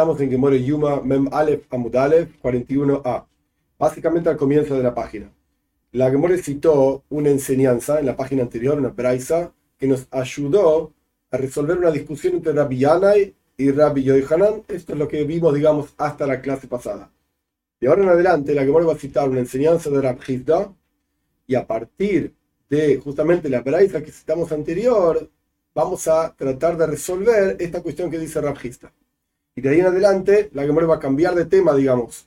Estamos en Gemore Yuma Mem Aleph Amud Aleph 41a, básicamente al comienzo de la página. La Gemore citó una enseñanza en la página anterior, una braisa, que nos ayudó a resolver una discusión entre Rabbi Yanai y Rabbi Yohanan. Esto es lo que vimos, digamos, hasta la clase pasada. De ahora en adelante, la Gemore va a citar una enseñanza de Rabbi Hizda, y a partir de justamente la braisa que citamos anterior, vamos a tratar de resolver esta cuestión que dice Rabbi Hizda. Y de ahí en adelante, la Gemara va a cambiar de tema, digamos,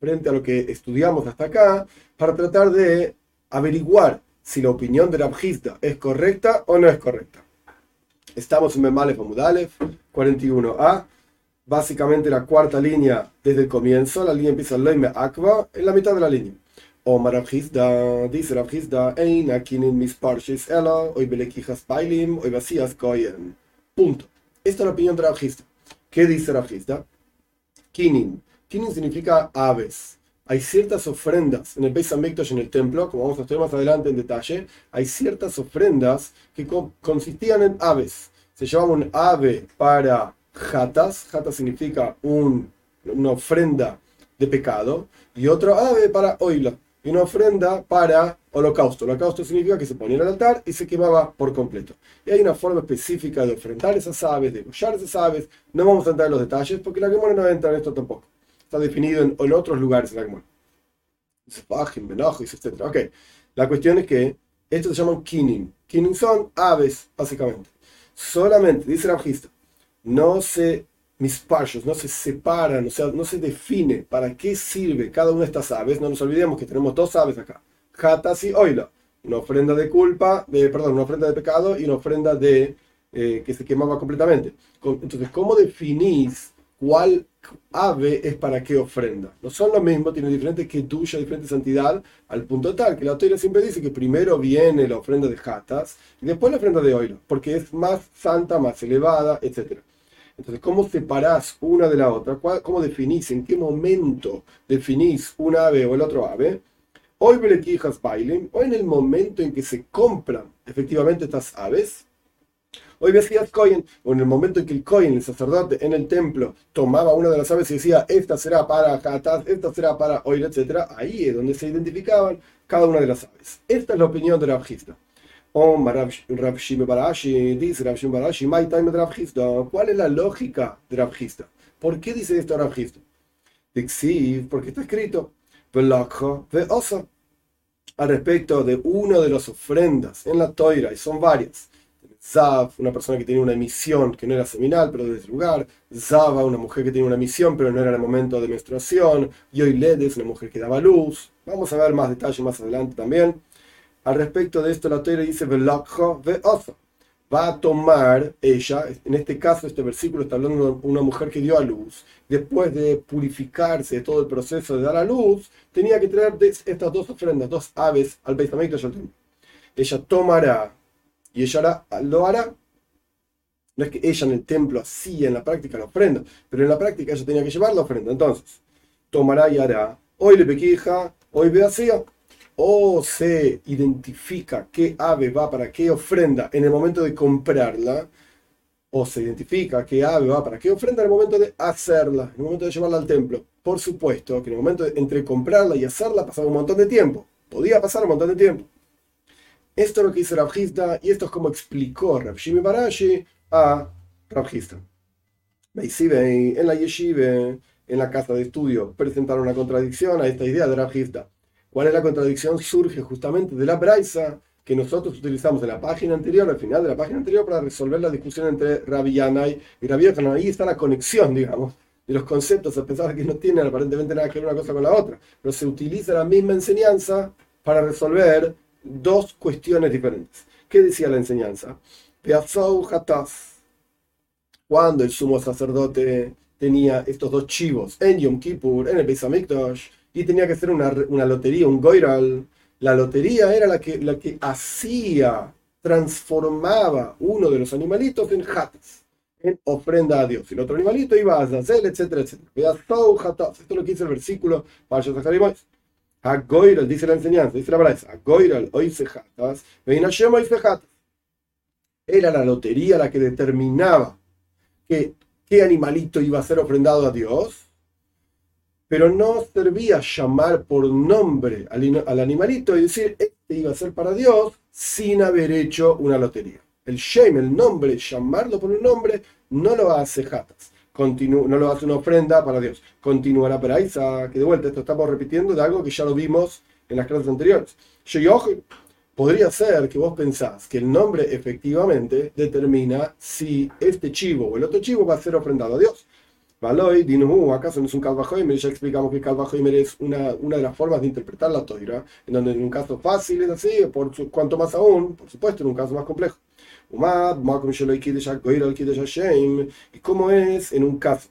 frente a lo que estudiamos hasta acá, para tratar de averiguar si la opinión de Rabjista es correcta o no es correcta. Estamos en Memalef Mudalef 41a, básicamente la cuarta línea desde el comienzo, la línea empieza en Leime Akva, en la mitad de la línea. O Rabjista, dice Rabjista, Ein akinin mis parches ela, hoy belekijas pailim, hoy koyen. Punto. Esta es la opinión de Rabjista. ¿Qué dice Rajista? Kinin. Kinin significa aves. Hay ciertas ofrendas en el Beis Hamikdash en el templo, como vamos a estudiar más adelante en detalle, hay ciertas ofrendas que consistían en aves. Se llamaba un ave para jatas, jatas significa una ofrenda de pecado, y otro ave para oila, una ofrenda para holocausto. Holocausto significa que se ponía en el altar y se quemaba por completo. Y hay una forma específica de ofrendar esas aves, de hollar esas aves. No vamos a entrar en los detalles porque la Gemora no entra en esto tampoco. Está definido en, otros lugares en la Gemora. etc. Ok, la cuestión es que estos se llaman kinin. Kinin son aves, básicamente. Solamente, dice el registro, no se mis pachos no se separan, o sea, no se define para qué sirve cada una de estas aves. No nos olvidemos que tenemos dos aves acá, jatas y oila. Una ofrenda de culpa, de, perdón, una ofrenda de pecado y una ofrenda de eh, que se quemaba completamente. Entonces, ¿cómo definís cuál ave es para qué ofrenda? No son lo mismo, tienen diferentes que tuya, diferente santidad, al punto tal que la autoridad siempre dice que primero viene la ofrenda de jatas y después la ofrenda de oila, porque es más santa, más elevada, etcétera. Entonces, ¿cómo separás una de la otra? ¿Cómo definís? ¿En qué momento definís un ave o el otro ave? Hoy Belequijas bailen, o en el momento en que se compran efectivamente estas aves. Hoy decías Cohen, o en el momento en que el Cohen, el sacerdote en el templo, tomaba una de las aves y decía, esta será para Hatat, esta será para Oil, etc. Ahí es donde se identificaban cada una de las aves. Esta es la opinión de la Om Rav Barashi, dice Rav Barashi, My time ¿Cuál es la lógica de Rav ¿Por qué dice esto Rav Hista? porque está escrito, ve osa, al respecto de una de las ofrendas en la toira, y son varias. Zav, una persona que tiene una emisión que no era seminal, pero de ese lugar. Zava, una mujer que tiene una emisión, pero no era en el momento de menstruación. Yoiledes, una mujer que daba luz. Vamos a ver más detalles más adelante también. Al respecto de esto, la Torah dice, va a tomar ella, en este caso este versículo está hablando de una mujer que dio a luz, después de purificarse de todo el proceso de dar a luz, tenía que traer estas dos ofrendas, dos aves al Beit Ella tomará y ella lo hará. No es que ella en el templo hacía en la práctica la ofrenda, pero en la práctica ella tenía que llevar la ofrenda. Entonces, tomará y hará. Hoy le pequija, hoy ve vacía o se identifica qué ave va para qué ofrenda en el momento de comprarla, o se identifica qué ave va para qué ofrenda en el momento de hacerla, en el momento de llevarla al templo. Por supuesto que en el momento entre comprarla y hacerla pasaba un montón de tiempo. Podía pasar un montón de tiempo. Esto es lo que dice Rabjista y esto es como explicó Rabshimi Barashi a Rabjista. En la yeshiva, en la casa de estudio, presentaron una contradicción a esta idea de Rabjista. ¿Cuál es la contradicción? Surge justamente de la Braisa que nosotros utilizamos en la página anterior, al final de la página anterior, para resolver la discusión entre Rabbi Yanai y Rabbi Yochanan. Ahí está la conexión, digamos, de los conceptos, a pesar de que no tienen aparentemente nada que ver una cosa con la otra. Pero se utiliza la misma enseñanza para resolver dos cuestiones diferentes. ¿Qué decía la enseñanza? Cuando el sumo sacerdote tenía estos dos chivos en Yom Kippur, en el Beis Hamikdash, y tenía que ser una, lotería, un goiral. La lotería era la que, la que hacía, transformaba uno de los animalitos en jatas, en ofrenda a Dios. Y el otro animalito iba a hacer, etcétera, etcétera. Esto es lo que dice el versículo para A goiral, dice la enseñanza, dice la palabra, a goiral oise jatas, oise jatas. Era la lotería la que determinaba que qué animalito iba a ser ofrendado a Dios, pero no servía llamar por nombre al, animalito y decir, este iba a ser para Dios sin haber hecho una lotería. El shame, el nombre, llamarlo por un nombre, no lo hace Hatas. no lo hace una ofrenda para Dios. Continúa la paraísa, que de vuelta esto estamos repitiendo de algo que ya lo vimos en las clases anteriores. Podría ser que vos pensás que el nombre efectivamente determina si este chivo o el otro chivo va a ser ofrendado a Dios. Valoy, Dinuhu, ¿acaso no es un Kalvahoimer? Ya explicamos que Kalvahoimer es una, una de las formas de interpretar la toira, en donde en un caso fácil es así, por cuanto más aún, por supuesto, en un caso más complejo. ¿Y cómo es en un caso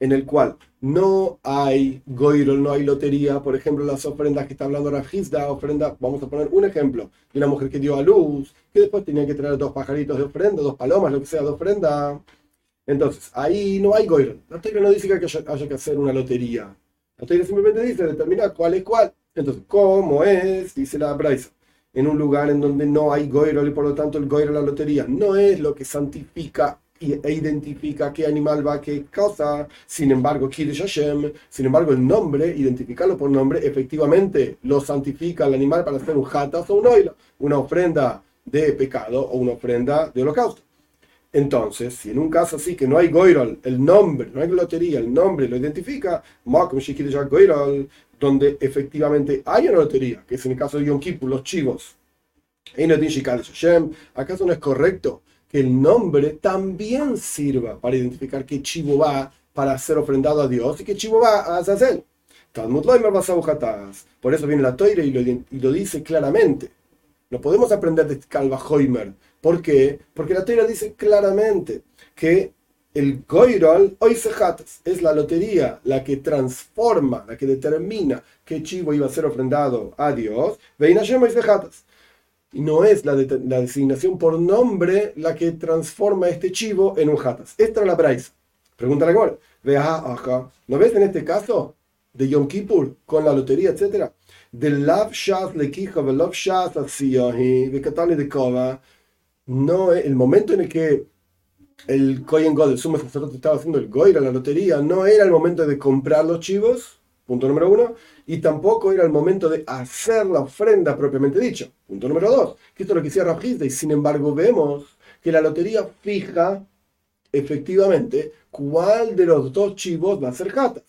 en el cual no hay goirol, no hay lotería, por ejemplo, las ofrendas que está hablando Rafizda, ofrenda, vamos a poner un ejemplo, de una mujer que dio a luz, que después tenía que traer dos pajaritos de ofrenda, dos palomas, lo que sea de ofrenda. Entonces, ahí no hay goirol. La teoría no dice que haya, que hacer una lotería. La teoría simplemente dice determinar cuál es cuál. Entonces, ¿cómo es? Dice la Braisa. En un lugar en donde no hay goirol y por lo tanto el goirol, la lotería, no es lo que santifica e identifica qué animal va a qué cosa. Sin embargo, Hashem, sin embargo, el nombre, identificarlo por nombre, efectivamente lo santifica al animal para hacer un hatas o un oilo, una ofrenda de pecado o una ofrenda de holocausto. Entonces, si en un caso así que no hay goirol, el nombre, no hay lotería, el nombre lo identifica, donde efectivamente hay una lotería, que es en el caso de Yom Kippur, los chivos, ¿acaso no es correcto que el nombre también sirva para identificar qué chivo va para ser ofrendado a Dios y qué chivo va a Azazel. Por eso viene la Toire y lo, y lo dice claramente. No podemos aprender de Calva Hoimer. ¿Por qué? Porque la Toire dice claramente que el Goirol Oisehatas es la lotería la que transforma, la que determina qué chivo iba a ser ofrendado a Dios. Veinashem Oisehatas y no es la, la, designación por nombre la que transforma este chivo en un jatas. Esta es la braisa. Pregunta la Vea acá. ¿No ves en este caso de Yom Kippur con la lotería, etcétera? De Lav Shas Lekija, de Lav Shas de de Kova. No, el momento en el que el Kohen God, el sumo sacerdote, estaba haciendo el Goira, la lotería, no era el momento de comprar los chivos, punto número uno, y tampoco era el momento de hacer la ofrenda propiamente dicho. Punto número dos, que esto es lo que decía Rafista, y sin embargo vemos que la lotería fija efectivamente cuál de los dos chivos va a ser jatas.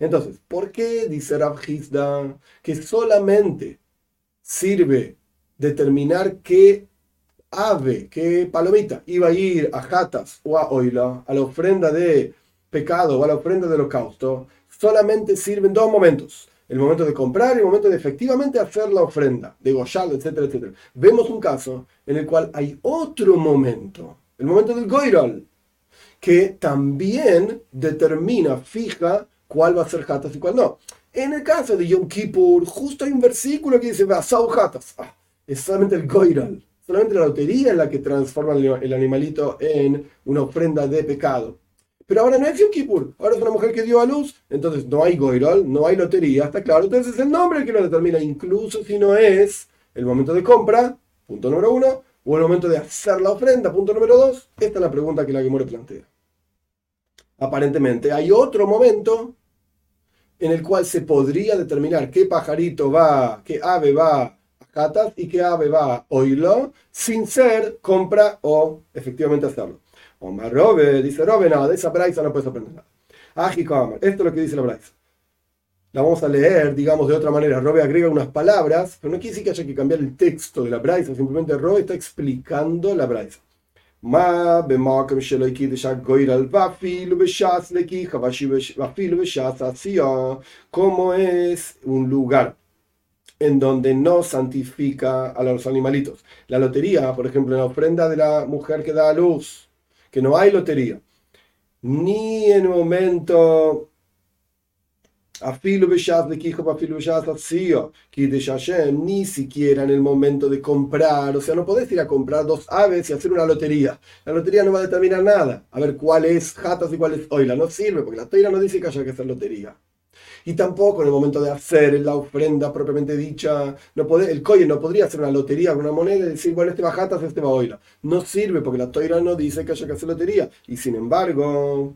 Entonces, ¿por qué dice Rafista que solamente sirve determinar qué ave, qué palomita iba a ir a jatas o a oila, a la ofrenda de pecado o a la ofrenda de holocausto, solamente sirven dos momentos el momento de comprar y el momento de efectivamente hacer la ofrenda, de goyal, etcétera, etcétera. Vemos un caso en el cual hay otro momento, el momento del goirol, que también determina, fija cuál va a ser hatas y cuál no. En el caso de Yom Kippur, justo hay un versículo que dice, Vasau hatas. Ah, es solamente el goirol, solamente la lotería en la que transforma el animalito en una ofrenda de pecado. Pero ahora no es Yom Kippur, ahora es una mujer que dio a luz, entonces no hay goirol, no hay lotería, está claro. Entonces es el nombre el que lo determina, incluso si no es el momento de compra, punto número uno, o el momento de hacer la ofrenda, punto número dos. Esta es la pregunta que la Gemore plantea. Aparentemente hay otro momento en el cual se podría determinar qué pajarito va, qué ave va y qué ave va a Oilo, sin ser compra o efectivamente hacerlo. Omar Robe, dice Robe, nada, de esa braisa no puedes aprender nada. Esto es lo que dice la braisa. La vamos a leer, digamos, de otra manera. Robe agrega unas palabras, pero no quiere decir que haya que cambiar el texto de la braisa, simplemente Robe está explicando la braisa. ¿Cómo es un lugar en donde no santifica a los animalitos? La lotería, por ejemplo, la ofrenda de la mujer que da a luz que no hay lotería, ni en el momento ni siquiera en el momento de comprar, o sea, no podés ir a comprar dos aves y hacer una lotería. La lotería no va a determinar nada. A ver cuál es jatas y cuál es oila. No sirve, porque la toira no dice que haya que hacer lotería. Y tampoco en el momento de hacer la ofrenda propiamente dicha, no puede, el coye no podría hacer una lotería con una moneda y decir, bueno, este va jatas, este va. No sirve porque la toira no dice que haya que hacer lotería. Y sin embargo,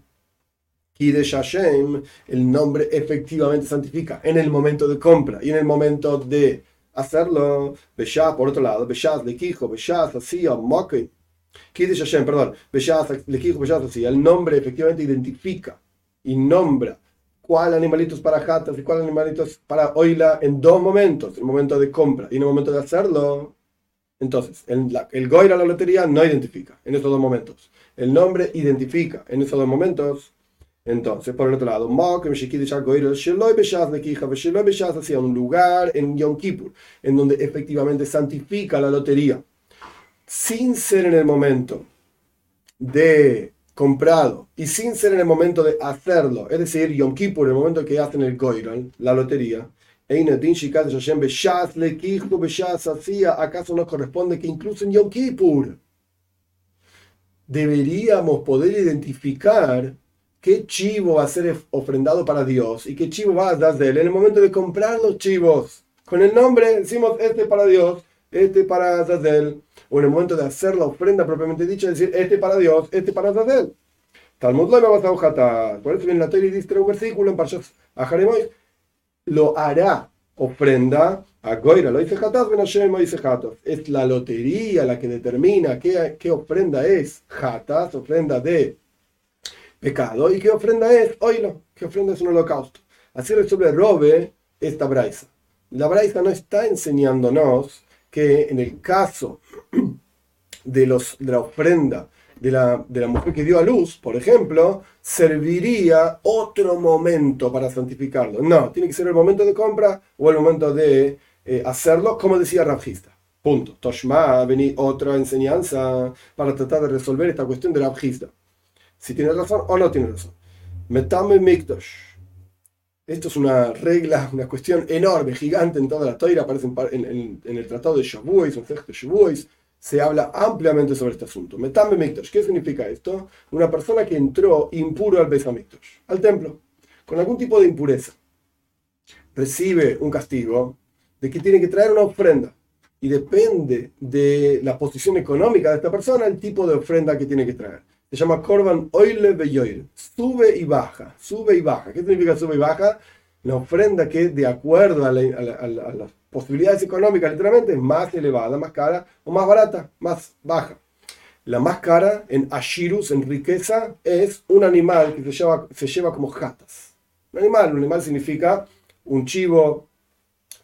Kidesh Hashem, el nombre efectivamente santifica en el momento de compra y en el momento de hacerlo. Beshaz, por otro lado, Beshaz, Lekijo, Beshaz, Asía, Moke. Kidesh Hashem, perdón, Beshaz, Lekijo, Beshaz, Asía. El nombre efectivamente identifica y nombra cuál animalitos para jatas y cuál animalitos para oila en dos momentos, el momento de compra y en el momento de hacerlo. Entonces, el, la, el goira la lotería no identifica en esos dos momentos. El nombre identifica en esos dos momentos. Entonces, por el otro lado, hacia un lugar en Yom Kippur, en donde efectivamente santifica la lotería, sin ser en el momento de comprado y sin ser en el momento de hacerlo, es decir, Yom Kippur, el momento que hacen el Goiron, la lotería, ¿acaso nos corresponde que incluso en Yom Kippur deberíamos poder identificar qué chivo va a ser ofrendado para Dios y qué chivo va a dar de él en el momento de comprar los chivos? Con el nombre decimos este para Dios, este para Zazel, o en el momento de hacer la ofrenda propiamente dicha, decir, este para Dios, este para Zazel. Talmud lo a Por eso viene la Torah y dice un versículo en Parshas Ajaremoy, lo hará ofrenda a Goira, lo dice Hatas, lo dice Hatas. Es la lotería la que determina qué, qué ofrenda es Hatas, ofrenda de pecado, y qué ofrenda es Oilo, qué ofrenda es un holocausto. Así resuelve Robe esta braisa. La braisa no está enseñándonos que en el caso de, los, de la ofrenda de la, de la mujer que dio a luz, por ejemplo, serviría otro momento para santificarlo. No, tiene que ser el momento de compra o el momento de eh, hacerlo, como decía Rabjista. Punto. Toshma, vení otra enseñanza para tratar de resolver esta cuestión de Rabjista. Si tiene razón o no tiene razón. Metame Mikdosh. Esto es una regla, una cuestión enorme, gigante en toda la toira, aparece en, el tratado de Shavuos, en de Shavuos, se habla ampliamente sobre este asunto. Miktosh, ¿qué significa esto? Una persona que entró impuro al Besamiktosh, al templo, con algún tipo de impureza, recibe un castigo de que tiene que traer una ofrenda. Y depende de la posición económica de esta persona, el tipo de ofrenda que tiene que traer se llama Korban Oile Beyoir. Sube y baja, sube y baja. ¿Qué significa sube y baja? La ofrenda que, de acuerdo a, las posibilidades económicas, literalmente, es más elevada, más cara, o más barata, más baja. La más cara en Ashirus, en riqueza, es un animal que se lleva, se lleva como jatas. Un animal, un animal significa un chivo,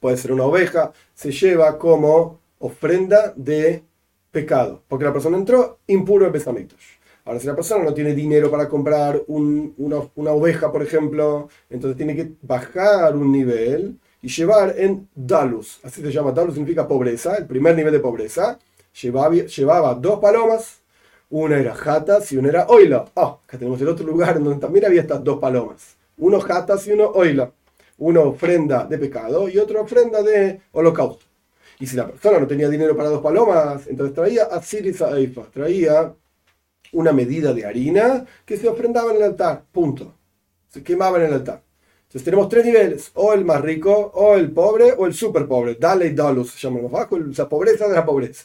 puede ser una oveja, se lleva como ofrenda de pecado, porque la persona entró impuro de pesamitos. Ahora, si la persona no tiene dinero para comprar una, oveja, por ejemplo, entonces tiene que bajar un nivel y llevar en Dalus. Así se llama. Dalus significa pobreza, el primer nivel de pobreza. Llevaba, llevaba dos palomas, una era jatas y una era oila. Ah, acá tenemos el otro lugar donde también había estas dos palomas. Uno jatas y uno oila. Una ofrenda de pecado y otra ofrenda de holocausto. Y si la persona no tenía dinero para dos palomas, entonces traía a Aifa, traía una medida de harina que se ofrendaba en el altar, punto. Se quemaba en el altar. Entonces tenemos tres niveles, o el más rico, o el pobre, o el súper pobre. Dale y dalus se llama más bajo, la pobreza de la pobreza.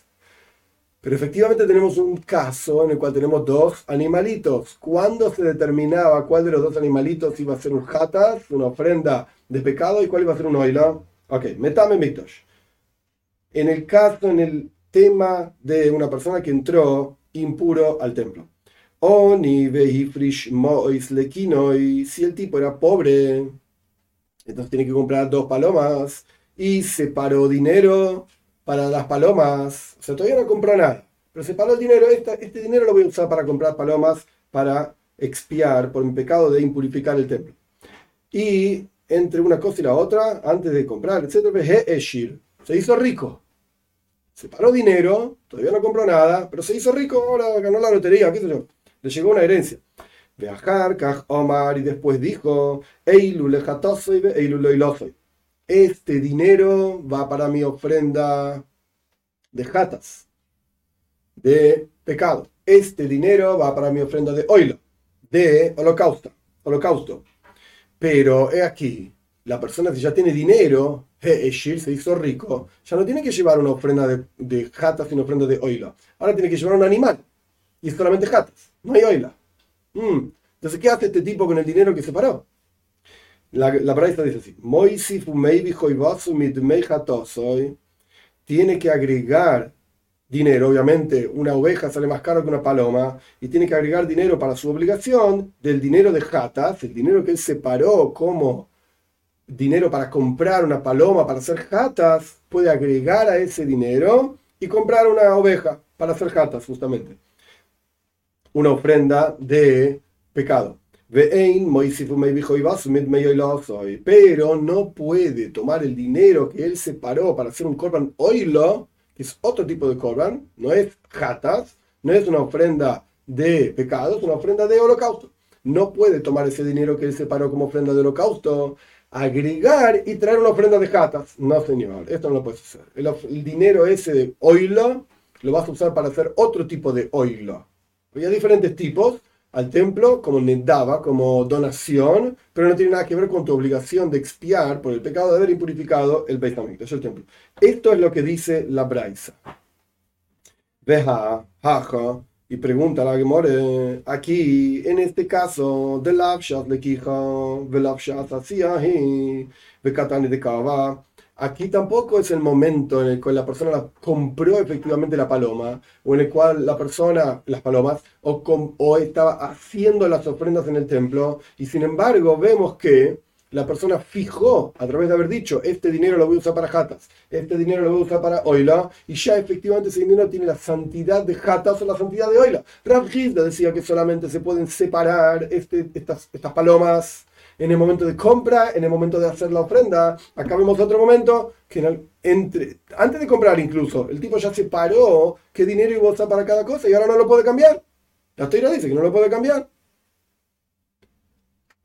Pero efectivamente tenemos un caso en el cual tenemos dos animalitos. ¿Cuándo se determinaba cuál de los dos animalitos iba a ser un jatas, una ofrenda de pecado, y cuál iba a ser un oila? Ok, metame mitos. En el caso, en el tema de una persona que entró impuro al templo. Oni si el tipo era pobre, entonces tiene que comprar dos palomas y separó dinero para las palomas. O sea, todavía no compró nada, pero separó el dinero. Este, este dinero lo voy a usar para comprar palomas para expiar por mi pecado de impurificar el templo. Y entre una cosa y la otra, antes de comprar, etc., se hizo rico separó dinero, todavía no compró nada, pero se hizo rico, ahora ganó la lotería, qué sé yo. Le llegó una herencia. Viajar, Kaj Omar, y después dijo, Este dinero va para mi ofrenda de jatas, de pecado. Este dinero va para mi ofrenda de oilo, de holocausto. holocausto. Pero he aquí, la persona que ya tiene dinero, Eshir se hizo rico, ya no tiene que llevar una ofrenda de, de jatas y una ofrenda de oila. Ahora tiene que llevar un animal. Y es solamente jatas, no hay oila. Mm. Entonces, ¿qué hace este tipo con el dinero que separó? La, la dice así: tiene que agregar dinero, obviamente una oveja sale más caro que una paloma, y tiene que agregar dinero para su obligación del dinero de jatas, el dinero que él separó como dinero para comprar una paloma, para hacer jatas, puede agregar a ese dinero y comprar una oveja para hacer jatas, justamente. Una ofrenda de pecado. Pero no puede tomar el dinero que él separó para hacer un korban oilo, que es otro tipo de korban, no es jatas, no es una ofrenda de pecado, es una ofrenda de holocausto. No puede tomar ese dinero que él separó como ofrenda de holocausto, agregar y traer una ofrenda de jatas. No, señor, esto no lo puedes hacer. El, dinero ese de oilo lo vas a usar para hacer otro tipo de oilo. Hay diferentes tipos al templo como nedaba, como donación, pero no tiene nada que ver con tu obligación de expiar por el pecado de haber impurificado el Beit es el templo. Esto es lo que dice la Braisa. Veja, jaja, y pregunta la Gemore, aquí, en este caso, de Lavshat le quija, Velavshat ve Bekatani de Kava, Aquí tampoco es el momento en el cual la persona compró efectivamente la paloma, o en el cual la persona, las palomas, o, o estaba haciendo las ofrendas en el templo, y sin embargo vemos que la persona fijó, a través de haber dicho, este dinero lo voy a usar para jatas, este dinero lo voy a usar para oila, y ya efectivamente ese dinero tiene la santidad de jatas o la santidad de oila. Rav decía que solamente se pueden separar este, estas, estas palomas en el momento de compra, en el momento de hacer la ofrenda. Acá vemos otro momento que entre, antes de comprar incluso, el tipo ya separó qué dinero iba a usar para cada cosa y ahora no lo puede cambiar. La teoría dice que no lo puede cambiar.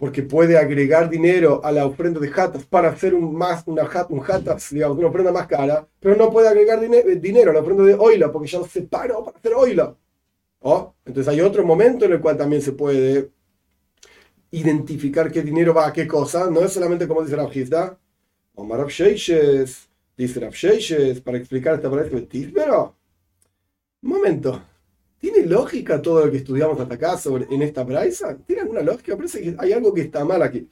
Porque puede agregar dinero a la ofrenda de jatas para hacer un, más, una, un jatas, digamos, una ofrenda más cara, pero no puede agregar dinero a la ofrenda de oila porque ya lo separó para hacer oila. ¿Oh? Entonces hay otro momento en el cual también se puede identificar qué dinero va a qué cosa, no es solamente como dice Rabjizda, Omar Rabsheishes, dice Rabsheishes, para explicar esta pareja pero momento, ¿tiene lógica todo lo que estudiamos hasta acá en esta braisa? ¿Tiene alguna lógica? Parece que hay algo que está mal aquí.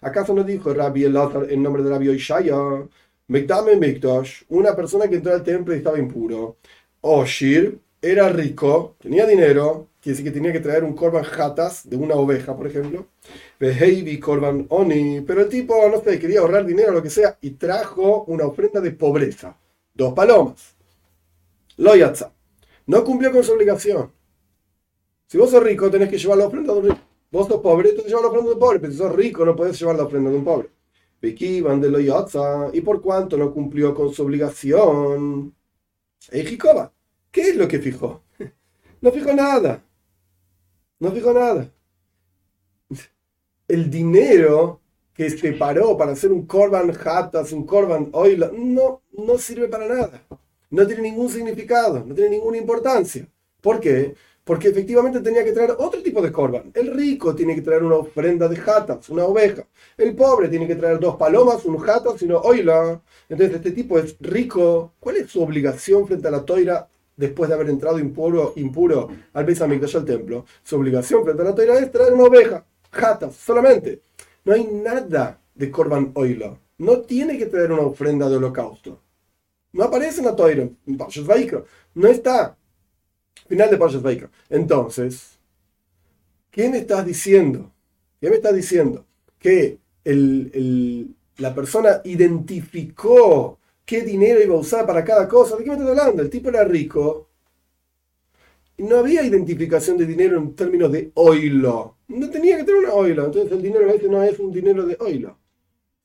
¿Acaso no dijo Rabbi Elazar en nombre de Rabbi Oishaya? Una persona que entró al templo y estaba impuro. Oshir, era rico, tenía dinero, quiere decir que tenía que traer un korban jatas de una oveja, por ejemplo, korban oni, pero el tipo, no sé, quería ahorrar dinero, lo que sea, y trajo una ofrenda de pobreza, dos palomas. Lo No cumplió con su obligación. Si vos sos rico, tenés que llevar la ofrenda de un rico. Vos sos pobre, tenés que llevar la ofrenda de un pobre, pero si sos rico, no podés llevar la ofrenda de un pobre. van de lo y por cuanto no cumplió con su obligación, Ejikoba ¿Qué es lo que fijó? No fijó nada. No fijó nada. El dinero que se paró para hacer un Corban Hatas, un Corban Oil, no, no sirve para nada. No tiene ningún significado, no tiene ninguna importancia. ¿Por qué? Porque efectivamente tenía que traer otro tipo de Corban. El rico tiene que traer una ofrenda de Hatas, una oveja. El pobre tiene que traer dos palomas, un Hatas y una Oila. Entonces este tipo es rico. ¿Cuál es su obligación frente a la toira después de haber entrado impuro, impuro al Beis Hamikdash al templo, su obligación frente a la Torah es traer una oveja, jatas, solamente. No hay nada de Korban Oilo. No tiene que traer una ofrenda de holocausto. No aparece en la Torah, en Parshas No está. Final de Parshas. Entonces, ¿qué me estás diciendo? ¿Qué me estás diciendo? Que el, la persona identificó qué dinero iba a usar para cada cosa. ¿De qué me estás hablando? El tipo era rico y no había identificación de dinero en términos de oilo. No tenía que tener una oilo. Entonces el dinero a veces no es un dinero de oilo.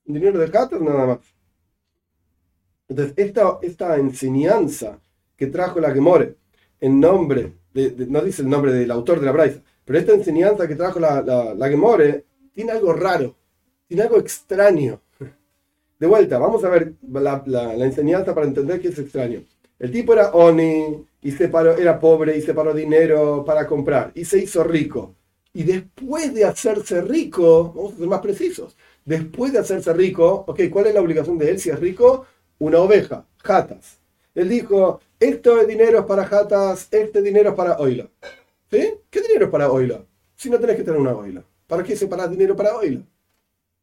Un dinero de cáter nada más. Entonces esta, esta enseñanza que trajo la Gemore en nombre, de, no dice el nombre del autor de la Braisa, pero esta enseñanza que trajo la, la, la Gemore tiene algo raro, tiene algo extraño. De vuelta, vamos a ver la, enseñanza para entender que es extraño. El tipo era Oni y separó, era pobre y separó dinero para comprar y se hizo rico. Y después de hacerse rico, vamos a ser más precisos, después de hacerse rico, ok, ¿cuál es la obligación de él si es rico? Una oveja, jatas. Él dijo, esto es dinero para jatas, este dinero es para oila. ¿Sí? ¿Qué dinero es para oila? Si no tenés que tener una oila. ¿Para qué separar dinero para oila?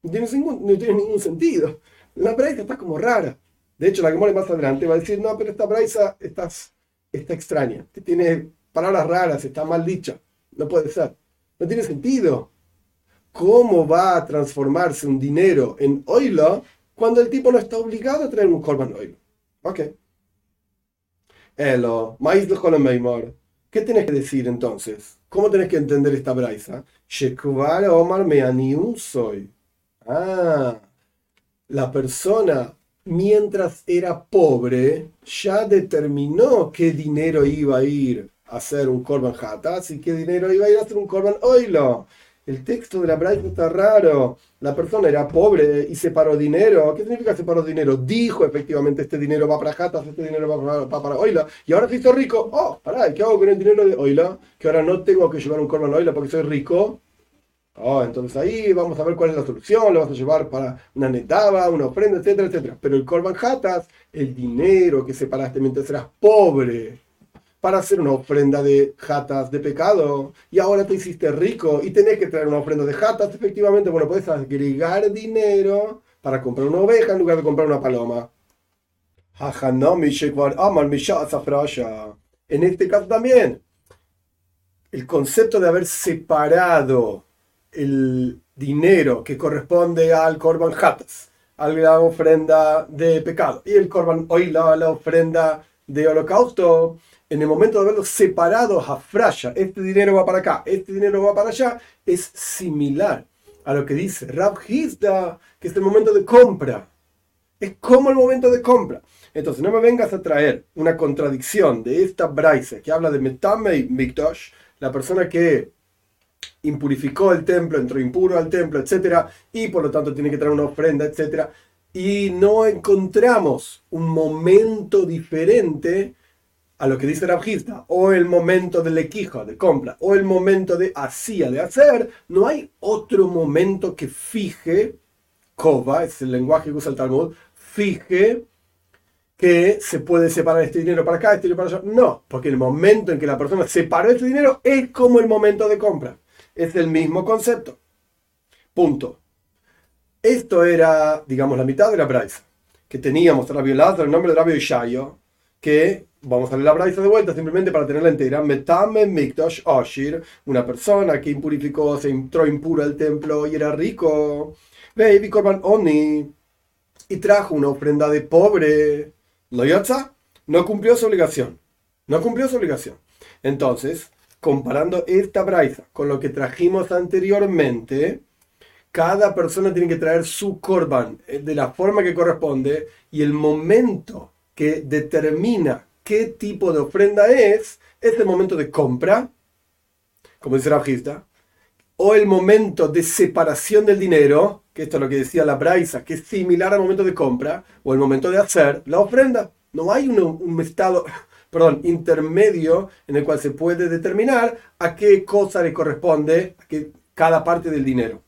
No tiene ningún, no tiene ningún sentido. La braisa está como rara. De hecho, la que muere más adelante va a decir, no, pero esta braisa está, está extraña. Tiene palabras raras, está mal dicha. No puede ser. No tiene sentido. ¿Cómo va a transformarse un dinero en oilo cuando el tipo no está obligado a tener un korban oilo? Ok. Elo, maíz de ¿Qué tenés que decir entonces? ¿Cómo tenés que entender esta braisa? Shekuvar Omar un soy. Ah, la persona mientras era pobre ya determinó qué dinero iba a ir a hacer un korban hatas y qué dinero iba a ir a hacer un korban oilo. El texto de la Braille está raro. La persona era pobre y separó dinero. ¿Qué significa separó dinero? Dijo efectivamente este dinero va para Hatas, este dinero va para, para, Oila. Y ahora que estoy rico, oh, pará, ¿qué hago con el dinero de Oila? Que ahora no tengo que llevar un Corban Oila porque soy rico. Oh, entonces ahí vamos a ver cuál es la solución. Lo vas a llevar para una netaba, una ofrenda, etcétera, etcétera. Pero el Corban Hatas, el dinero que separaste mientras eras pobre para hacer una ofrenda de jatas de pecado y ahora te hiciste rico y tenés que traer una ofrenda de jatas, efectivamente, bueno, puedes agregar dinero para comprar una oveja en lugar de comprar una paloma. En este caso también, el concepto de haber separado el dinero que corresponde al Corban Hatas, a la ofrenda de pecado, y el Corban Oila, la ofrenda de holocausto, en el momento de verlos separados a Fraya, este dinero va para acá, este dinero va para allá, es similar a lo que dice Rab Hizda, que es el momento de compra. Es como el momento de compra. Entonces, no me vengas a traer una contradicción de esta braise que habla de Metame y Mikdosh, la persona que impurificó el templo, entró impuro al templo, etc. Y por lo tanto tiene que traer una ofrenda, etc. Y no encontramos un momento diferente a lo que dice Rabjista, o el momento del equijo, de compra, o el momento de hacía, de hacer, no hay otro momento que fije, Kova, es el lenguaje que usa el Talmud, fije que se puede separar este dinero para acá, este dinero para allá. No, porque el momento en que la persona separó este dinero es como el momento de compra. Es el mismo concepto. Punto. Esto era, digamos, la mitad de la Braisa, que teníamos a violada el nombre de Rabbi Ishayo, que vamos a leer la braisa de vuelta simplemente para tenerla entera. Metame Mikdash Oshir, una persona que impurificó, se entró impuro al templo y era rico. Baby Korban Oni y trajo una ofrenda de pobre. Lo no cumplió su obligación. No cumplió su obligación. Entonces, comparando esta braisa con lo que trajimos anteriormente, cada persona tiene que traer su korban eh, de la forma que corresponde y el momento que determina qué tipo de ofrenda es, es el momento de compra, como dice Rabjista, o el momento de separación del dinero, que esto es lo que decía la Braisa, que es similar al momento de compra, o el momento de hacer la ofrenda. No hay un, estado, perdón, intermedio en el cual se puede determinar a qué cosa le corresponde a qué, cada parte del dinero.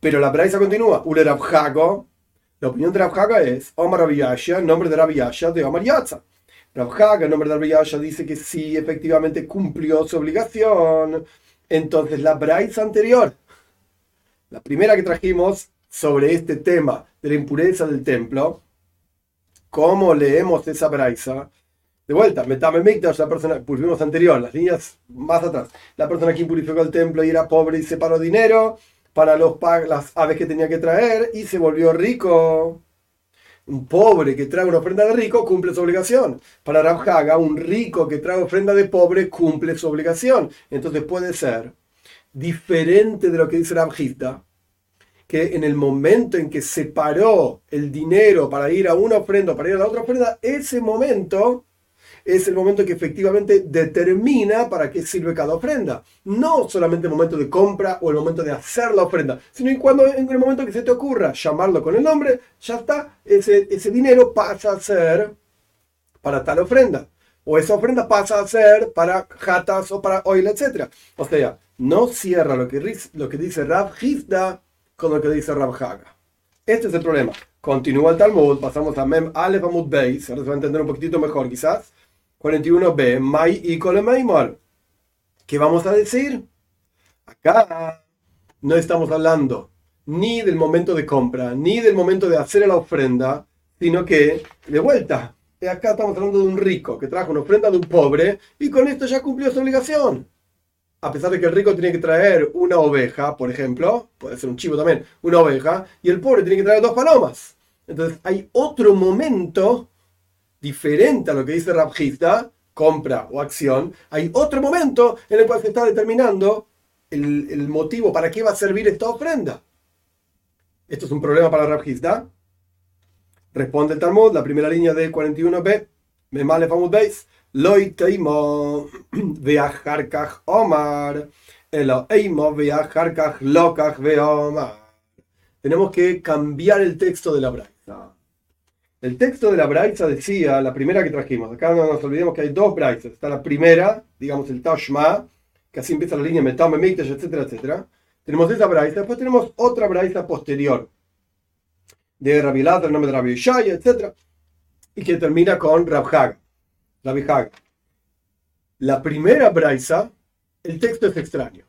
Pero la Braisa continúa, Ulerabjago, la opinión de Rav es Omar Rabiyasha, nombre de Rabiyasha de Omar Yatza. Rav el nombre de Rabiyasha, dice que sí, efectivamente cumplió su obligación. Entonces, la Braisa anterior, la primera que trajimos sobre este tema de la impureza del templo, ¿cómo leemos esa Braisa? De vuelta, Metame Mikdash, la persona, pusimos anterior, las líneas más atrás. La persona que impurificó el templo y era pobre y separó dinero para los, las aves que tenía que traer y se volvió rico. Un pobre que trae una ofrenda de rico cumple su obligación. Para Rabjaga, un rico que trae ofrenda de pobre cumple su obligación. Entonces puede ser diferente de lo que dice Rabjita, que en el momento en que separó el dinero para ir a una ofrenda, para ir a la otra ofrenda, ese momento es el momento que efectivamente determina para qué sirve cada ofrenda. No solamente el momento de compra o el momento de hacer la ofrenda, sino en, cuando, en el momento que se te ocurra llamarlo con el nombre, ya está, ese, ese dinero pasa a ser para tal ofrenda. O esa ofrenda pasa a ser para jatas o para oil, etc. O sea, no cierra lo que, lo que dice Rav Hizda con lo que dice Rav Haga. Este es el problema. Continúa el Talmud, pasamos a Mem Aleph Amud Beis, ahora se va a entender un poquitito mejor quizás. 41b, Mai y Meimor. ¿Qué vamos a decir? Acá no estamos hablando ni del momento de compra, ni del momento de hacer la ofrenda, sino que, de vuelta, acá estamos hablando de un rico que trajo una ofrenda de un pobre y con esto ya cumplió su obligación. A pesar de que el rico tiene que traer una oveja, por ejemplo, puede ser un chivo también, una oveja, y el pobre tiene que traer dos palomas. Entonces hay otro momento diferente a lo que dice Rabjista, compra o acción, hay otro momento en el cual se está determinando el, motivo para qué va a servir esta ofrenda. Esto es un problema para Rabjista. Responde el Talmud, la primera línea de 41b, Memale Famud Beis, Loi Teimo Veajarkaj Omar, Elo Eimo Veajarkaj Lokaj Veomar. Tenemos que cambiar el texto de la Braisa. El texto de la Braisa decía, la primera que trajimos, acá no nos olvidemos que hay dos Braisas. Está la primera, digamos el Tashma, que así empieza la línea Metame Mikdash, etcétera, etcétera. Tenemos esa Braisa, después tenemos otra Braisa posterior, de Rabbi el nombre de Rabbi Shaya, etc. Y que termina con Rabhag, Rabbi Hag. La primera Braisa, el texto es extraño.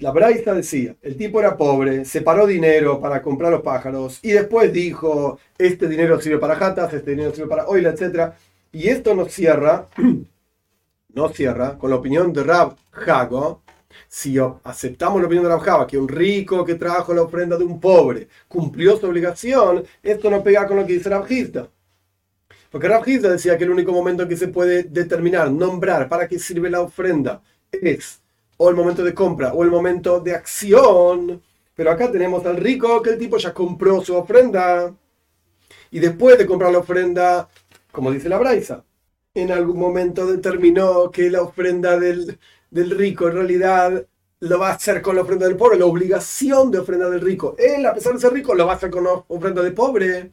La Braisa decía, el tipo era pobre, separó dinero para comprar los pájaros y después dijo, este dinero sirve para jatas, este dinero sirve para oil, etc. Y esto nos cierra, no cierra, con la opinión de Rab Hago, si aceptamos la opinión de Rabjaba, que un rico que trajo la ofrenda de un pobre cumplió su obligación, esto no pega con lo que dice Rabjista. Porque Rabjista decía que el único momento en que se puede determinar, nombrar para qué sirve la ofrenda es o el momento de compra o el momento de acción. Pero acá tenemos al rico que el tipo ya compró su ofrenda. Y después de comprar la ofrenda, como dice la Braisa, en algún momento determinó que la ofrenda del, del rico en realidad lo va a hacer con la ofrenda del pobre, la obligación de ofrenda del rico. Él, a pesar de ser rico, lo va a hacer con la ofrenda del pobre.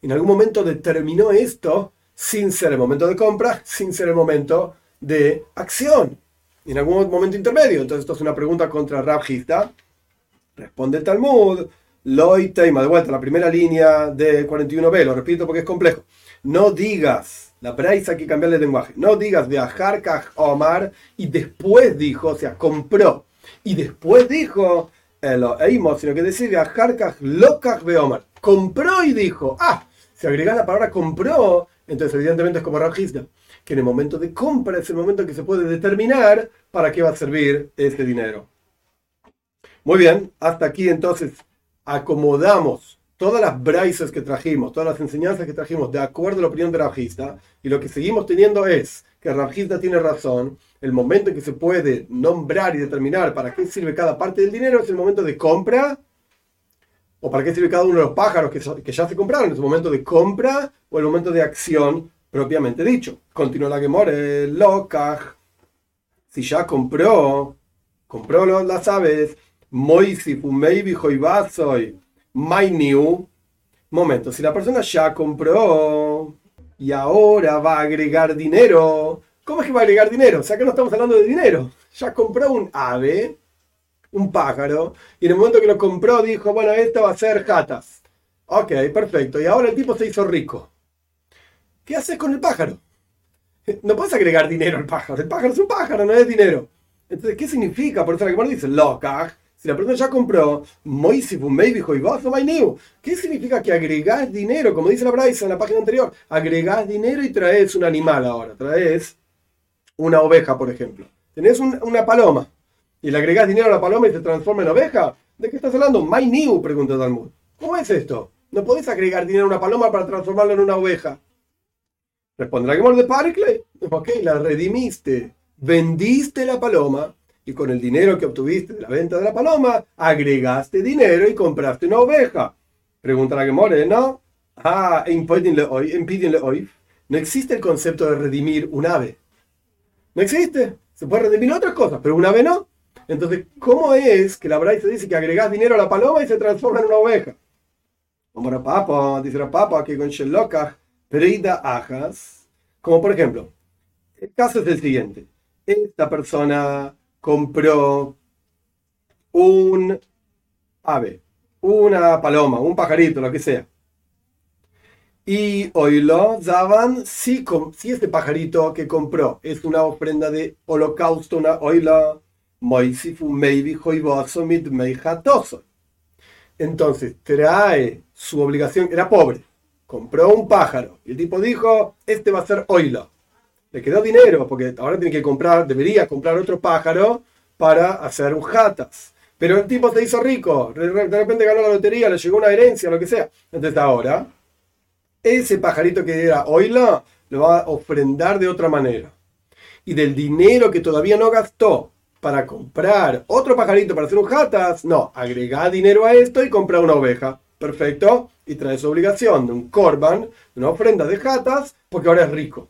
En algún momento determinó esto sin ser el momento de compra, sin ser el momento de acción. En algún momento intermedio. Entonces, esto es una pregunta contra Rabjista. Responde el Talmud. Loy Teima, de vuelta, la primera línea de 41b, lo repito porque es complejo. No digas la Braisa que cambiar el lenguaje. No digas de Ajarkaj Omar y después dijo, o sea, compró. Y después dijo, Eimo, sino que decir de Ajarkaj Lokaj Omar. Compró y dijo, ah, si agregas la palabra compró, entonces evidentemente es como Rajista, que en el momento de compra es el momento en que se puede determinar para qué va a servir este dinero. Muy bien, hasta aquí entonces acomodamos todas las braisas que trajimos, todas las enseñanzas que trajimos de acuerdo a la opinión de Rajista, y lo que seguimos teniendo es que Rajista tiene razón, el momento en que se puede nombrar y determinar para qué sirve cada parte del dinero es el momento de compra, o para qué sirve cada uno de los pájaros que, ya se compraron, es el momento de compra o el momento de acción propiamente dicho. Continúa la que more, loca, si ya compró, compró las aves, Moisi, Fumeibi, Joibasoy, My New. Momento, si la persona ya compró y ahora va a agregar dinero, ¿cómo es que va a agregar dinero? O sea que no estamos hablando de dinero. Ya compró un ave, un pájaro, y en el momento que lo compró dijo, bueno, esto va a ser jatas. Ok, perfecto. Y ahora el tipo se hizo rico. ¿Qué haces con el pájaro? No puedes agregar dinero al pájaro. El pájaro es un pájaro, no es dinero. Entonces, ¿qué significa? Por eso la que dice, loca, si la persona ya compró, ¿qué significa que agregás dinero? Como dice la Bryce en la página anterior, agregás dinero y traes un animal ahora, traes una oveja, por ejemplo. Tenés una paloma y le agregás dinero a la paloma y se transforma en oveja. ¿De qué estás hablando? My new, pregunta Talmud. ¿Cómo es esto? No podés agregar dinero a una paloma para transformarla en una oveja. Responderá que de Parkley. Ok, la redimiste. Vendiste la paloma y con el dinero que obtuviste de la venta de la paloma, agregaste dinero y compraste una oveja. Pregunta la que more, ¿no? Ah, hoy, no existe el concepto de redimir un ave. No existe. Se puede redimir otras cosas, pero un ave no. Entonces, ¿cómo es que la Braille dice que agregas dinero a la paloma y se transforma en una oveja? Como la papa, dice la papa que con Shelokach, Preida Ajas, Como por ejemplo, el caso es el siguiente. Esta persona compró un ave, una paloma, un pajarito, lo que sea. Y hoy lo daban, si, si este pajarito que compró es una ofrenda de holocausto, una oila, entonces trae su obligación, era pobre, compró un pájaro y el tipo dijo, este va a ser oila. Le quedó dinero porque ahora tiene que comprar, debería comprar otro pájaro para hacer un jatas. Pero el tipo se hizo rico, de repente ganó la lotería, le llegó una herencia, lo que sea. Entonces ahora, ese pajarito que era oila, lo va a ofrendar de otra manera. Y del dinero que todavía no gastó para comprar otro pajarito para hacer un jatas, no, agrega dinero a esto y compra una oveja. Perfecto. Y trae su obligación de un korban, de una ofrenda de jatas, porque ahora es rico.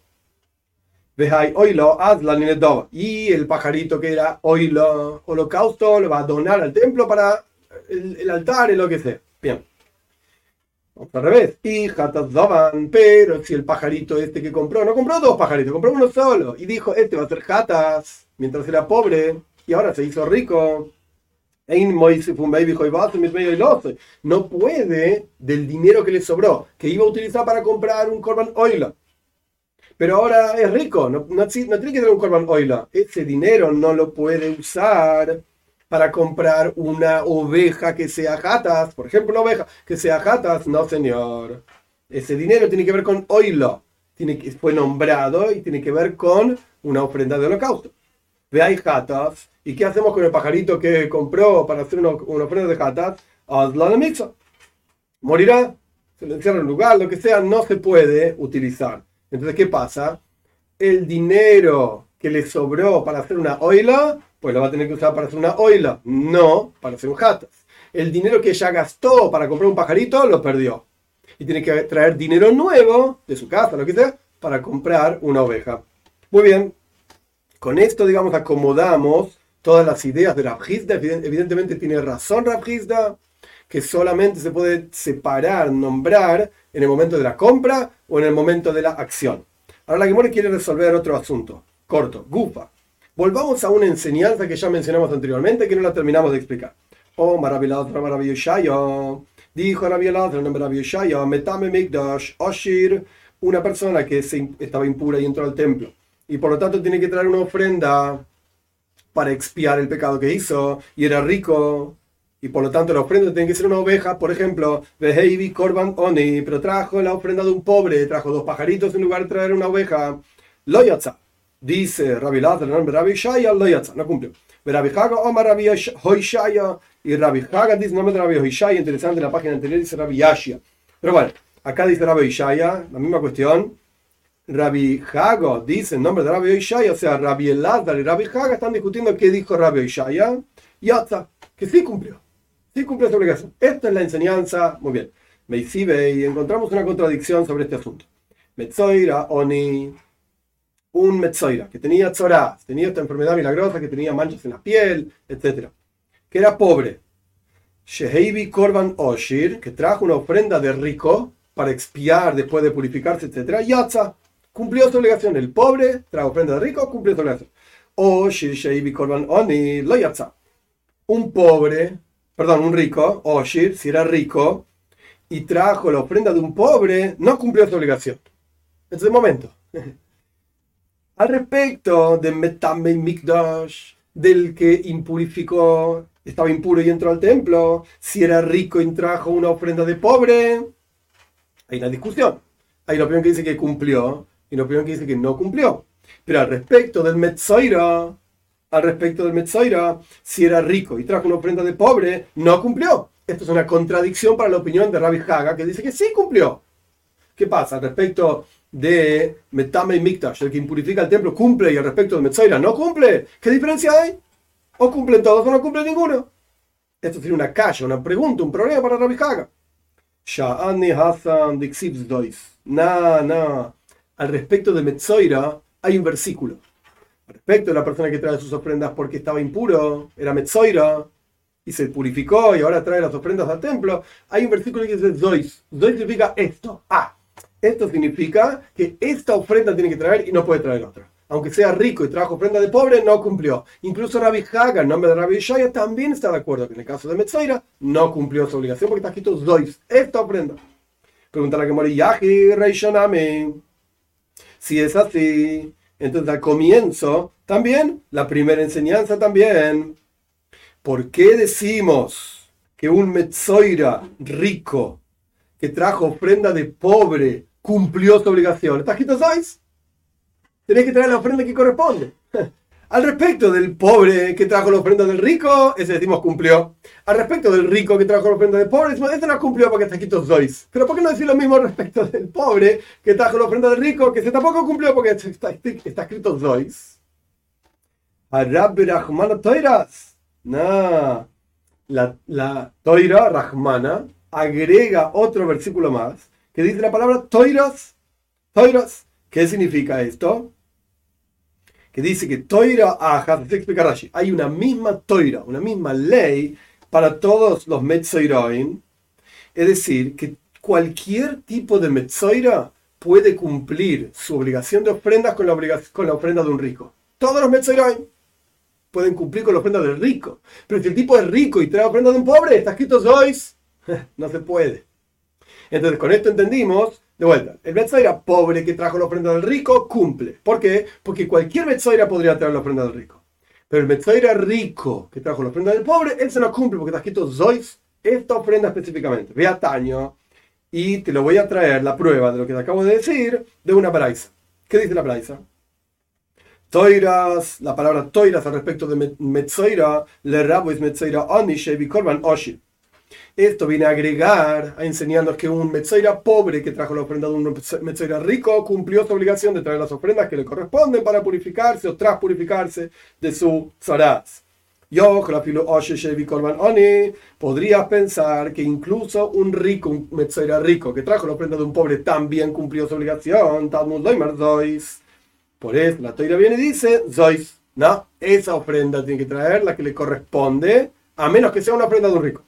Y el pajarito que era oilo, holocausto, lo va a donar al templo para el, altar y lo que sea. Bien. Vamos al revés. Y jatas daban, pero si el pajarito este que compró, no compró dos pajaritos, compró uno solo. Y dijo, este va a ser jatas mientras era pobre y ahora se hizo rico. No puede del dinero que le sobró, que iba a utilizar para comprar un Corban Oila. Pero ahora es rico, no, no, tiene que tener un Corban Oila. Ese dinero no lo puede usar para comprar una oveja que sea jatas. Por ejemplo, una oveja que sea jatas. No, señor. Ese dinero tiene que ver con Oila. Tiene que, fue nombrado y tiene que ver con una ofrenda de holocausto ve hay jatas. ¿Y qué hacemos con el pajarito que compró para hacer una, ofrenda de jatas? Hazlo la misa. Morirá, se le encierra en un lugar, lo que sea, no se puede utilizar. Entonces, ¿qué pasa? El dinero que le sobró para hacer una oila, pues lo va a tener que usar para hacer una oila, no para hacer un jatas. El dinero que ya gastó para comprar un pajarito, lo perdió. Y tiene que traer dinero nuevo de su casa, lo que sea, para comprar una oveja. Muy bien, con esto, digamos, acomodamos todas las ideas de Rabhizda. Evidentemente tiene razón Rabhizda, que solamente se puede separar, nombrar en el momento de la compra o en el momento de la acción. Ahora la Gemore quiere resolver otro asunto, corto, gufa. Volvamos a una enseñanza que ya mencionamos anteriormente, que no la terminamos de explicar. Oh, maravilloso, maravilloso. Dijo Rabielazar, maravilloso, metame mikdash, oshir, una persona que estaba impura y entró al templo y por lo tanto tiene que traer una ofrenda para expiar el pecado que hizo y era rico y por lo tanto la ofrenda tiene que ser una oveja, por ejemplo, de Heivi Korban Oni, pero trajo la ofrenda de un pobre, trajo dos pajaritos en lugar de traer una oveja. Loyatza, dice Rabbi Lazar, Rabbi Shaya, Loyatza, no cumplió. Rabbi Haga, Omar Rabbi Hoishaya, y Rabbi Haga dice nombre de Rabbi Hoishaya, interesante, en la página anterior dice Rabbi Yashia. Pero bueno, acá dice Rabbi Hoishaya, la misma cuestión, Rabbi Hago dice en nombre de Rabbi Ishaya, o sea, Rabbi Elazar y Rabbi Haga están discutiendo qué dijo Rabbi Ishaya, y hasta que sí cumplió, sí cumplió su obligación. Esta es la enseñanza, muy bien. Meisibe y encontramos una contradicción sobre este asunto. Metzoira Oni, un Metzoira que tenía tzorá, tenía esta enfermedad milagrosa, que tenía manchas en la piel, etc. Que era pobre. Sheheibi Korban Oshir, que trajo una ofrenda de rico para expiar después de purificarse, etc. Yatza, cumplió su obligación. El pobre trajo ofrenda de rico, cumplió su obligación. O Shir Korban Oni lo Un pobre, perdón, un rico, o si era rico, y trajo la ofrenda de un pobre, no cumplió su obligación. Entonces, momento. Al respecto de Metame Mikdash, del que impurificó, estaba impuro y entró al templo, si era rico y trajo una ofrenda de pobre, hay una discusión. Hay la opinión que dice que cumplió y la opinión que dice que no cumplió. Pero al respecto del Metzoira, al respecto del Metzoira, si era rico y trajo una ofrenda de pobre, no cumplió. Esto es una contradicción para la opinión de Rabbi Haga, que dice que sí cumplió. ¿Qué pasa? Al respecto de Metame y Mikdash, el que impurifica el templo, cumple y al respecto de Metzoira no cumple. ¿Qué diferencia hay? O cumplen todos o no cumple ninguno. Esto tiene una calle, una pregunta, un problema para Rabbi Haga. Sha'ani Hassan Dois. No, no al respecto de Metzoira hay un versículo. Al respecto de la persona que trae sus ofrendas porque estaba impuro, era Metzoira, y se purificó y ahora trae las ofrendas al templo, hay un versículo que dice Zois. Zois significa esto. Ah, Esto significa que esta ofrenda tiene que traer y no puede traer otra. Aunque sea rico y trajo ofrenda de pobre, no cumplió. Incluso Rabbi Haga, en nombre de Rabbi Shaya, también está de acuerdo que en el caso de Metzoira no cumplió su obligación porque está escrito Zois, esta ofrenda. Pregunta la que mori Yahi Reishoname. Si es así, entonces al comienzo también, la primera enseñanza también. ¿Por qué decimos que un Metzoira rico que trajo ofrenda de pobre cumplió su obligación? ¿Está escrito Zois? Tenés que traer la ofrenda que corresponde. Al respecto del pobre que trajo la ofrenda del rico, ese decimos cumplió. Al respecto del rico que trajo la ofrenda del pobre, decimos, ese no cumplió porque está escrito Zois. Pero ¿por qué no decir lo mismo respecto del pobre que trajo la ofrenda del rico, que ese tampoco cumplió porque está, está escrito Zois? Arab Rahmana Toiras. No. La, la Toira Rahmana agrega otro versículo más que dice la palabra Toiras. Toiras. ¿Qué significa esto? Que dice que Toira Aja, explica Rashi, hay una misma Toira, una misma ley para todos los Metzoiroin. Es decir, que cualquier tipo de Metzoira puede cumplir su obligación de ofrendas con la, con la ofrenda de un rico. Todos los Metzoiroin pueden cumplir con la ofrenda del rico. Pero si el tipo es rico y trae ofrenda de un pobre, está escrito Zois, no se puede. Entonces, con esto entendimos de vuelta, el Betzoira pobre que trajo la ofrenda del rico cumple. ¿Por qué? Porque cualquier Betzoira podría traer la ofrenda del rico. Pero el Betzoira rico que trajo la ofrenda del pobre, él se no cumple porque está escrito Zois, esta ofrenda específicamente. Ve a Taño y te lo voy a traer la prueba de lo que te acabo de decir de una braisa. ¿Qué dice la braisa? Toiras, la palabra toiras al respecto de Metzoira, le rabo es Metzoira Onishe, Korban Oshir. Esto viene a agregar, a enseñarnos que un Metzoira pobre que trajo la ofrenda de un Metzoira rico cumplió su obligación de traer las ofrendas que le corresponden para purificarse o tras purificarse de su zaraz. Yo, podría pensar que incluso un rico, un Metzoira rico que trajo la ofrenda de un pobre también cumplió su obligación. Por eso la toira viene y dice, Zois, no, esa ofrenda tiene que traer la que le corresponde, a menos que sea una ofrenda de un rico.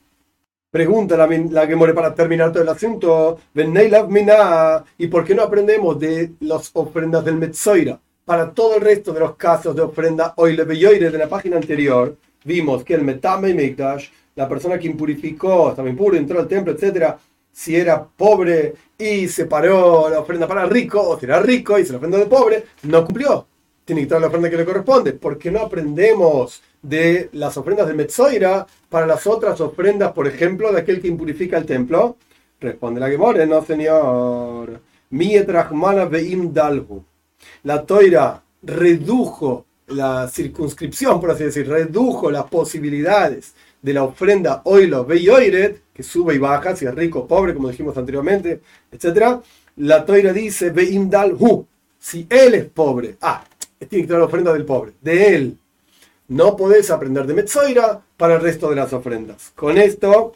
Pregunta la, la que muere para terminar todo el asunto. ¿Y por qué no aprendemos de las ofrendas del Metzoira? Para todo el resto de los casos de ofrenda Oile Beyoire de la página anterior, vimos que el Metame y Mikdash, la persona que impurificó, estaba impuro, entró al templo, etc., si era pobre y separó la ofrenda para rico, o si era rico y se la ofrenda de pobre, no cumplió. Tiene que traer la ofrenda que le corresponde. ¿Por qué no aprendemos de las ofrendas de Metzoira para las otras ofrendas, por ejemplo, de aquel que impurifica el templo? Responde la Gemore, no señor. La toira redujo la circunscripción, por así decir, redujo las posibilidades de la ofrenda oilo beyoiret, que sube y baja, si es rico o pobre, como dijimos anteriormente, etc. La toira dice hu, si él es pobre, ah, tiene que traer la ofrenda del pobre, de él no podés aprender de Metzoira para el resto de las ofrendas. Con esto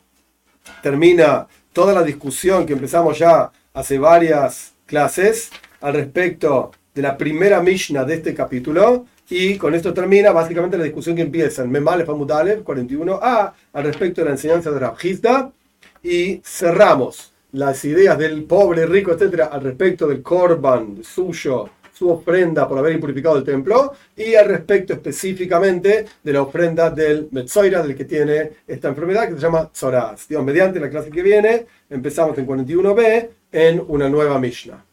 termina toda la discusión que empezamos ya hace varias clases al respecto de la primera Mishnah de este capítulo. Y con esto termina básicamente la discusión que empieza en Memale Famudalev 41a al respecto de la enseñanza de Rabjista. Y cerramos las ideas del pobre, rico, etcétera, al respecto del Korban suyo su ofrenda por haber impurificado el templo y al respecto específicamente de la ofrenda del Metzoira, del que tiene esta enfermedad que se llama Tzoraz. Dios, mediante la clase que viene, empezamos en 41b en una nueva Mishnah.